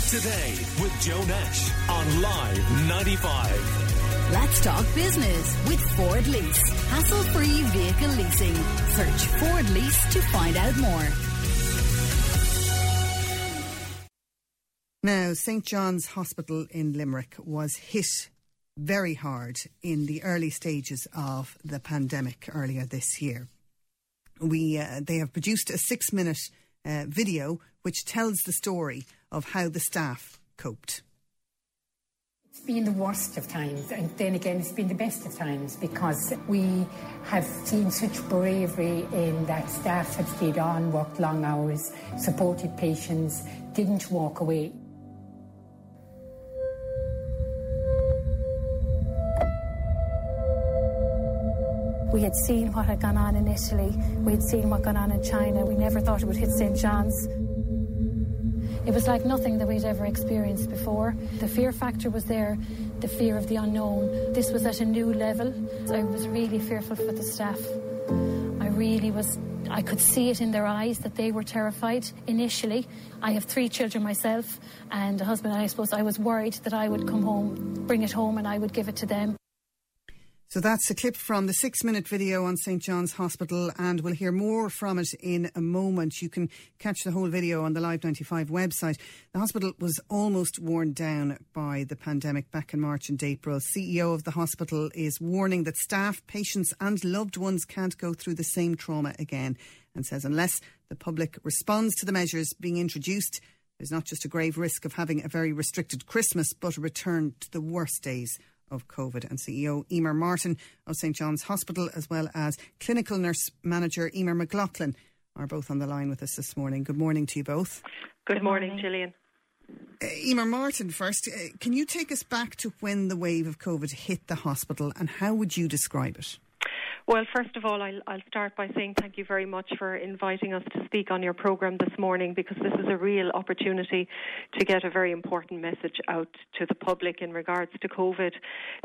Right today with Joe Nash on Live 95. Let's talk business with Ford Lease. Hassle free vehicle leasing. Search Ford Lease to find out more. Now, St John's Hospital in Limerick was hit very hard in the early stages of the pandemic earlier this year. We, uh, they have produced a six minute uh, video which tells the story of how the staff coped. It's been the worst of times, and then again, it's been the best of times because we have seen such bravery in that staff have stayed on, worked long hours, supported patients, didn't walk away. We had seen what had gone on in Italy, we had seen what had gone on in China. We never thought it would hit St. John's. It was like nothing that we'd ever experienced before. The fear factor was there, the fear of the unknown. This was at a new level. I was really fearful for the staff. I really was, I could see it in their eyes that they were terrified initially. I have three children myself and a husband, and I suppose I was worried that I would come home, bring it home, and I would give it to them. So that's a clip from the six minute video on St John's Hospital, and we'll hear more from it in a moment. You can catch the whole video on the Live 95 website. The hospital was almost worn down by the pandemic back in March and April. CEO of the hospital is warning that staff, patients, and loved ones can't go through the same trauma again, and says unless the public responds to the measures being introduced, there's not just a grave risk of having a very restricted Christmas, but a return to the worst days of COVID and CEO Emer Martin of St John's Hospital, as well as clinical nurse manager Emer McLaughlin, are both on the line with us this morning. Good morning to you both. Good morning, Gillian. Uh, Emer Martin, first, uh, can you take us back to when the wave of COVID hit the hospital and how would you describe it? Well, first of all, I'll, I'll, start by saying thank you very much for inviting us to speak on your programme this morning because this is a real opportunity to get a very important message out to the public in regards to COVID.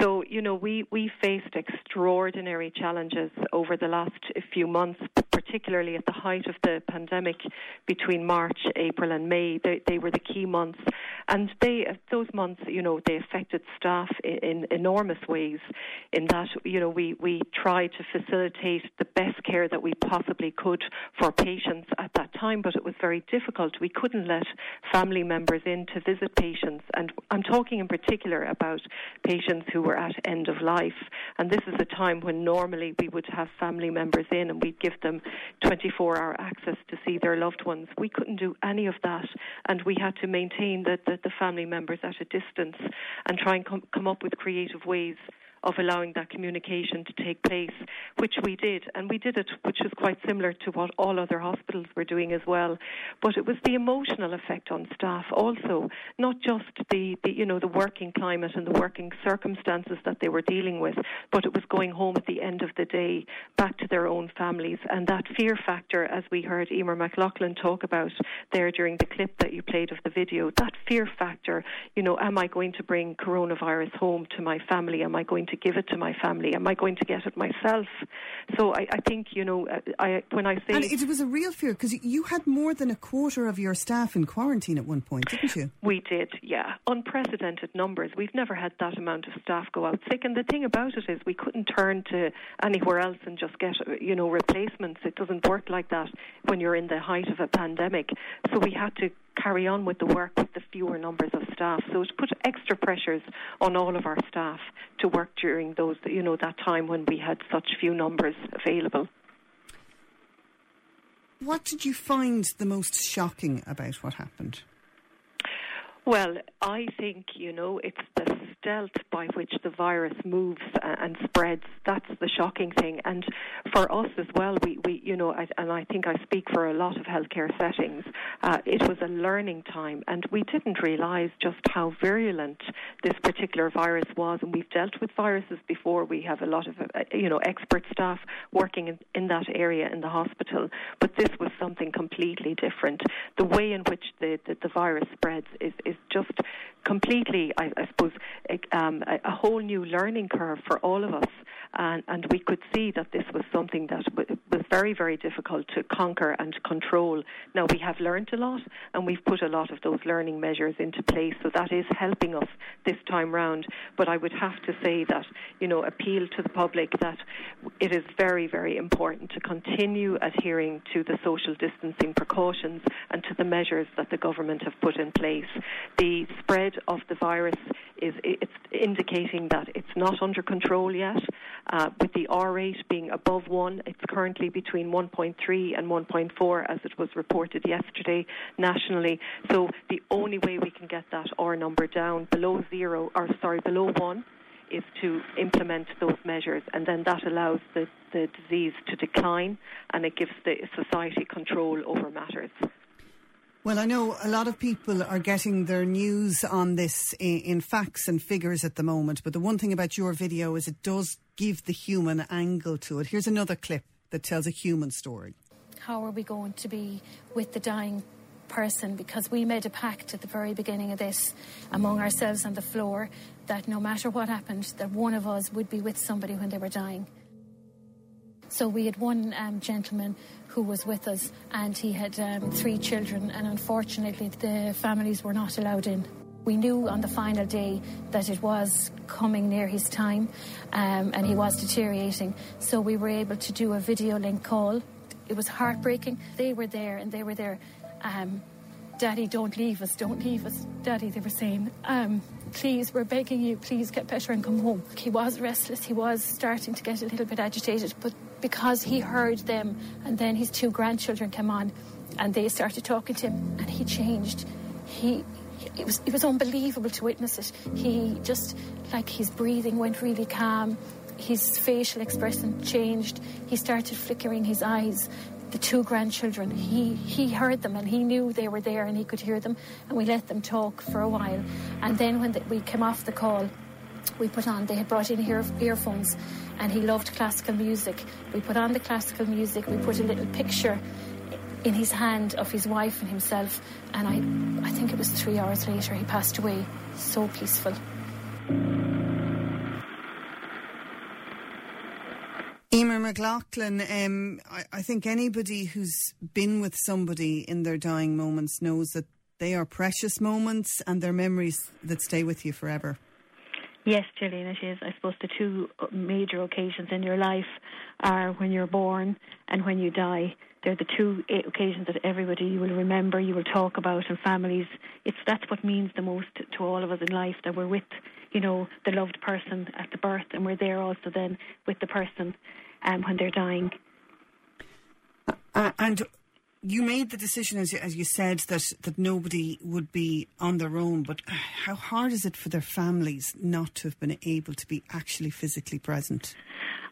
So, you know, we, we faced extraordinary challenges over the last few months, particularly at the height of the pandemic between March, April, and May. They, they were the key months. And they, uh, those months, you know, they affected staff in, in enormous ways in that, you know, we, we tried to facilitate the best care that we possibly could for patients at that time, but it was very difficult. We couldn't let family members in to visit patients, and I'm talking in particular about patients who were at end of life. And this is a time when normally we would have family members in and we'd give them 24 hour access to see their loved ones. We couldn't do any of that, and we had to maintain the, the, the family members at a distance and try and com- come up with creative ways of allowing that communication to take place, which we did. And we did it, which was quite similar to what all other hospitals were doing as well. But it was the emotional effect on staff also, not just the, the you know, the working climate and the working circumstances that they were dealing with, but it was going home at the end of the day back to their own families. And that fear factor, as we heard Emer McLaughlin talk about there during the clip that you played of the video, that fear factor, you know, am I going to bring coronavirus home to my family? Am I going to give it to my family? Am I going to get it myself? So I, I think, you know, uh, I, when I say. And it was a real fear because you had more than a quarter of your staff in quarantine at one point, didn't you? We did, yeah. Unprecedented numbers. We've never had that amount of staff go out sick. And the thing about it is we couldn't turn to anywhere else and just get, you know, replacements. It doesn't work like that when you're in the height of a pandemic. So we had to carry on with the work with the fewer numbers of staff. So it put extra pressures on all of our staff to work during those, you know, that time when we had such few numbers available. What did you find the most shocking about what happened? Well, I think, you know, it's the stealth by which the virus moves and spreads. That's the shocking thing. And for us as well, we, we you know, and I think I speak for a lot of healthcare settings, uh, it was a learning time. And we didn't realise just how virulent this particular virus was. And we've dealt with viruses before. We have a lot of, uh, you know, expert staff working in, in that area in the hospital. But this was something completely different. The way in which the, the, the virus spreads is, is just completely, I, I suppose, um, a, whole new learning curve for all of us and, and we could see that this was something that w- was very, very difficult to conquer and control. Now, we have learned a lot, and we've put a lot of those learning measures into place, so that is helping us this time round. But I would have to say that, you know, appeal to the public that it is very, very important to continue adhering to the social distancing precautions and to the measures that the government have put in place. The spread of the virus is it's indicating that it's not under control yet. Uh, with the R rate being above 1, it's currently between 1.3 and 1.4 as it was reported yesterday nationally. So the only way we can get that R number down below 0, or sorry, below 1 is to implement those measures, and then that allows the, the disease to decline and it gives the society control over matters. Well, I know a lot of people are getting their news on this in, in, facts and figures at the moment, but the one thing about your video is it does give the human angle to it. Here's another clip that tells a human story. How are we going to be with the dying person? Because we made a pact at the very beginning of this among ourselves on the floor that no matter what happened, that one of us would be with somebody when they were dying. So we had one um, gentleman who was with us, and he had um, three children, and unfortunately, the families were not allowed in. We knew on the final day that it was coming near his time um, and he was deteriorating, so we were able to do a video link call. It was heartbreaking. They were there and they were there. Um, Daddy, don't leave us, don't leave us. Daddy, they were saying, um, please, we're begging you, please get better and come home. He was restless, he was starting to get a little bit agitated, but because he heard them and then his two grandchildren came on and they started talking to him and he changed. He it was it was unbelievable to witness it. He just like his breathing went really calm. His facial expression changed. He started flickering his eyes. The two grandchildren, he, he heard them and he knew they were there and he could hear them. And we let them talk for a while. And then when the, we came off the call, we put on, they had brought in ear, earphones and he loved classical music. We put on the classical music, we put a little picture in his hand of his wife and himself, and I, I think it was three hours later he passed away. So peaceful. Emer McLaughlin, um, I, I think anybody who's been with somebody in their dying moments knows that they are precious moments and they're memories that stay with you forever. Yes, Gillian, it is. I suppose the two major occasions in your life are when you're born and when you die. They're the two occasions that everybody will remember, you will talk about, and families. It's that's what means the most to all of us in life that we're with, you know, the loved person at the birth, and we're there also then with the person um, when they're dying. Uh, and you made the decision, as you, as you said, that, that nobody would be on their own, but how hard is it for their families not to have been able to be actually physically present?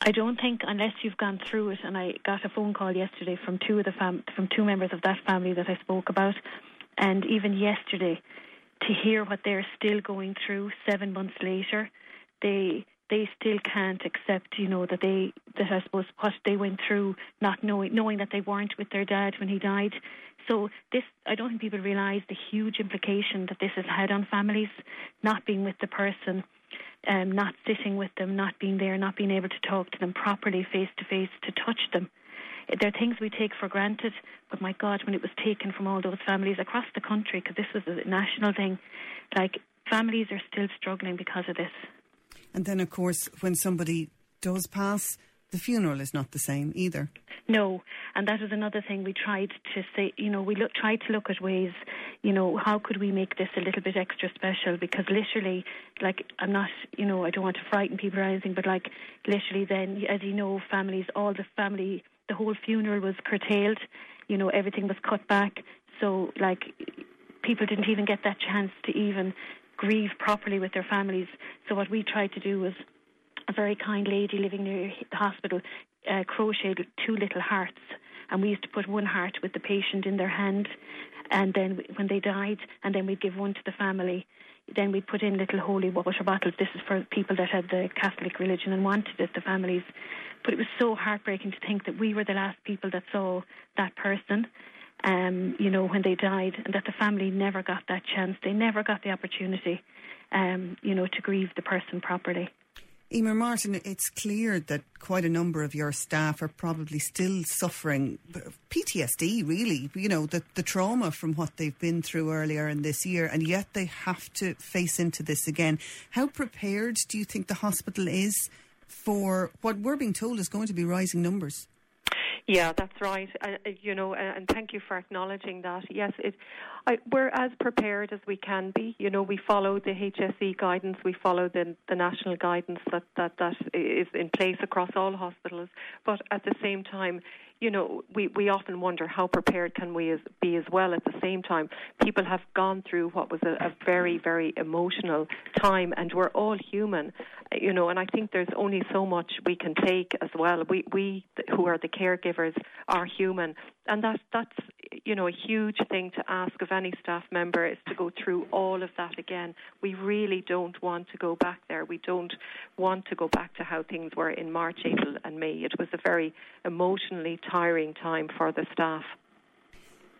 I don't think unless you've gone through it, and I got a phone call yesterday from two of the fam- from two members of that family that I spoke about, and even yesterday, to hear what they're still going through seven months later, they they still can't accept, you know, that they that I suppose what they went through, not knowing knowing that they weren't with their dad when he died. So this, I don't think people realise the huge implication that this has had on families, not being with the person, um, not sitting with them, not being there, not being able to talk to them properly face to face, to touch them. There are things we take for granted, but my God, when it was taken from all those families across the country, because this was a national thing, like families are still struggling because of this. And then, of course, when somebody does pass, the funeral is not the same either. No, and that was another thing we tried to say. You know, we look, tried to look at ways. You know, how could we make this a little bit extra special? Because literally, like, I'm not. You know, I don't want to frighten people or anything, but like, literally, then, as you know, families, all the family, the whole funeral was curtailed. You know, everything was cut back. So, like, people didn't even get that chance to even grieve properly with their families. So what we tried to do was a very kind lady living near the hospital uh, crocheted two little hearts, and we used to put one heart with the patient in their hand, and then when they died, and then we'd give one to the family. Then we'd put in little holy water bottles. This is for people that had the Catholic religion and wanted it, the families. But it was so heartbreaking to think that we were the last people that saw that person um, you know, when they died, and that the family never got that chance. They never got the opportunity, um, you know, to grieve the person properly. Emer Martin, it's clear that quite a number of your staff are probably still suffering PTSD, really, you know, the, the trauma from what they've been through earlier in this year, and yet they have to face into this again. How prepared do you think the hospital is for what we're being told is going to be rising numbers? Yeah, that's right. Uh, uh you know, and thank you for acknowledging that. Yes, it, I, we're as prepared as we can be. You know, we follow the HSE guidance, we follow the, the national guidance that, that, that is in place across all hospitals. But at the same time, you know, we, we often wonder how prepared can we as, be as well at the same time. People have gone through what was a, a very, very emotional time, and we're all human, you know, and I think there's only so much we can take as well. We, we who are the caregivers are human, and that, that's, you know, a huge thing to ask of any staff member is to go through all of that again. We really don't want to go back there. We don't want to go back to how things were in March, April, and May. It was a very emotionally tiring time for the staff.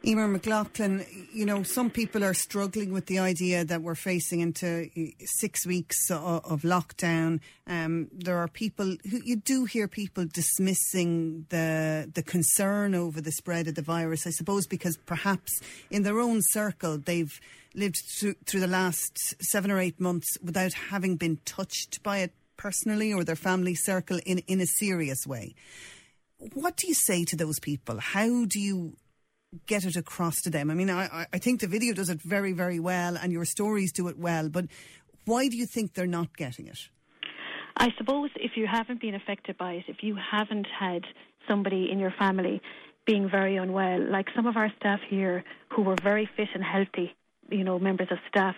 Emer McLaughlin, you know, some people are struggling with the idea that we're facing into six weeks of, of lockdown. Um, there are people who you do hear people dismissing the the concern over the spread of the virus. I suppose because perhaps in their own circle they've lived through, through the last seven or eight months without having been touched by it personally or their family circle in in a serious way. What do you say to those people? How do you get it across to them? I mean, I, I think the video does it very, very well and your stories do it well, but why do you think they're not getting it? I suppose if you haven't been affected by it, if you haven't had somebody in your family being very unwell, like some of our staff here who were very fit and healthy, you know, members of staff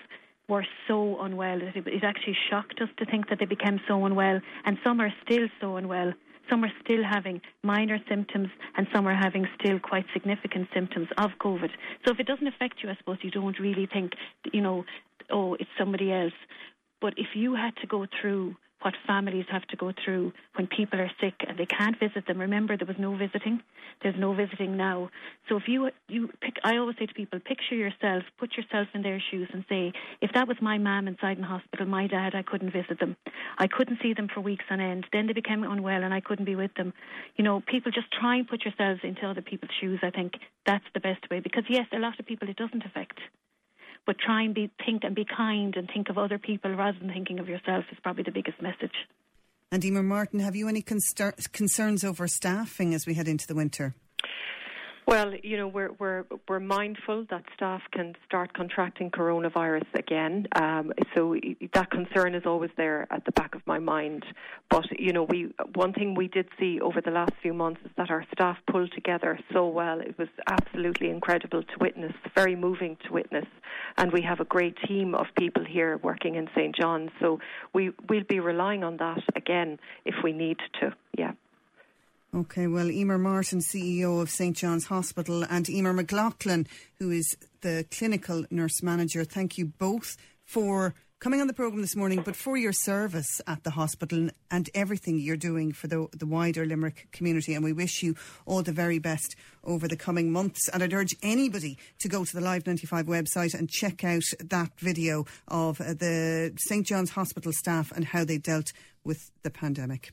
were so unwell. It, it actually shocked us to think that they became so unwell, and some are still so unwell some are still having minor symptoms, and some are having still quite significant symptoms of COVID. So if it doesn't affect you, I suppose you don't really think, you know, oh, it's somebody else. But if you had to go through what families have to go through when people are sick and they can't visit them. Remember, there was no visiting. There's no visiting now. So if you you pick, I always say to people, picture yourself, put yourself in their shoes, and say, if that was my mum inside in hospital, my dad, I couldn't visit them. I couldn't see them for weeks on end. Then they became unwell, and I couldn't be with them. You know, people just try and put yourselves into other people's shoes. I think that's the best way because yes, a lot of people it doesn't affect but try and be think and be kind and think of other people rather than thinking of yourself is probably the biggest message. And Emer Martin, have you any concerns over staffing as we head into the winter? Well, you know, we're we're we're mindful that staff can start contracting coronavirus again. Um, so that concern is always there at the back of my mind. But you know, we one thing we did see over the last few months is that our staff pulled together so well. It was absolutely incredible to witness, very moving to witness. And we have a great team of people here working in St John's. So we we'll be relying on that again if we need to. Yeah. Okay, well, Emer Martin, CEO of St John's Hospital, and Emer McLaughlin, who is the clinical nurse manager, thank you both for coming on the programme this morning, but for your service at the hospital and everything you're doing for the, the wider Limerick community. And we wish you all the very best over the coming months. And I'd urge anybody to go to the Live 95 website and check out that video of uh, the St John's Hospital staff and how they dealt with the pandemic.